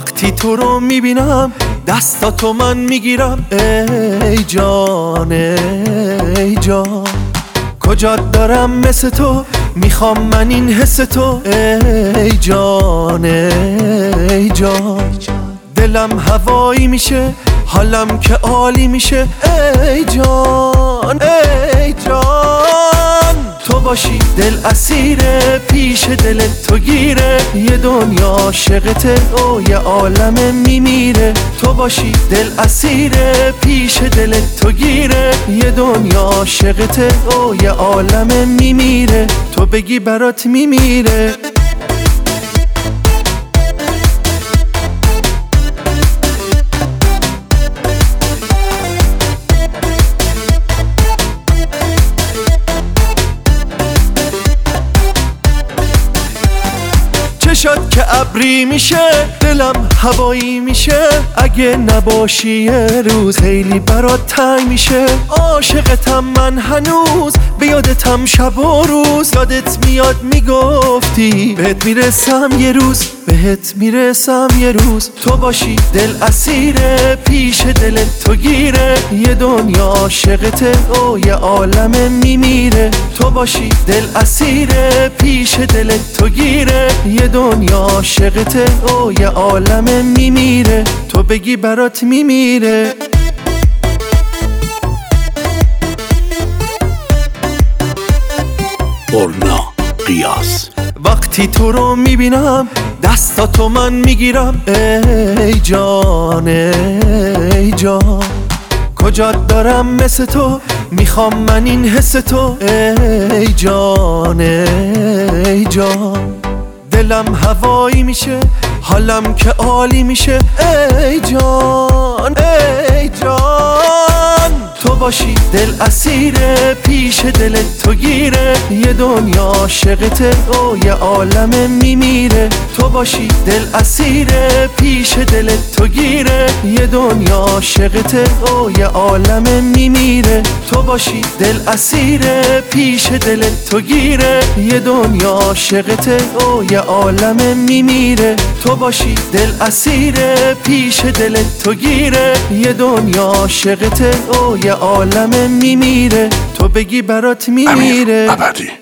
وقتی تو رو می‌بینم دستاتو من می‌گیرم. ای جان ای جان. کجا دارم مثل تو؟ می‌خوام من این حس تو. ای جان ای جان. دلم هوایی میشه حالم که عالی میشه. ای جان ای جان. باشی دل اسیره پیش دل تو گیره. یه دنیا عاشقته او یه عالم میمیره. تو باشی دل اسیره پیش دل تو گیره. یه دنیا عاشقته او یه عالم میمیره. تو بگی برات میمیره. چشات که ابری میشه دلم هوایی میشه. اگه نباشی یه روز خیلی برات تنگ میشه. عاشقتم من هنوز به یادتم شب و روز. یادت میاد می‌گفتی بهت می‌رسم یه روز بهت می‌رسم یه روز. تو باشی دل اسیره پیش دل تو گیره. یه دنیا عاشقته او یه عالم میمیره. تو باشی دل اسیره پیش دل تو گیره. یه دنیا عاشقته او یه عالم میمیره. تو بگی برات میمیره. برنا قیاس. وقتی تو رو می‌بینم دستاتو من می‌گیرم. ای جان ای جان. کجا دارم مثل تو. می‌خوام من این حس تو. ای جان ای جان. دلم هوایی میشه حالم که عالی میشه. ای جان ای جان. باشی دل اسیره پیش دل تو گیره. یه دنیا عاشقته او یه عالم میمیره. تو باشی دل اسیره پیش دل تو گیره. یه دنیا عاشقته او یه عالم میمیره. تو باشی دل اسیره پیش دل تو گیره. یه دنیا عاشقته او یه عالم میمیره. تو باشی دل اسیره پیش دل تو گیره. یه دنیا عاشقته او یه عالم میمیره. تو بگی برات میمیره. ابدی.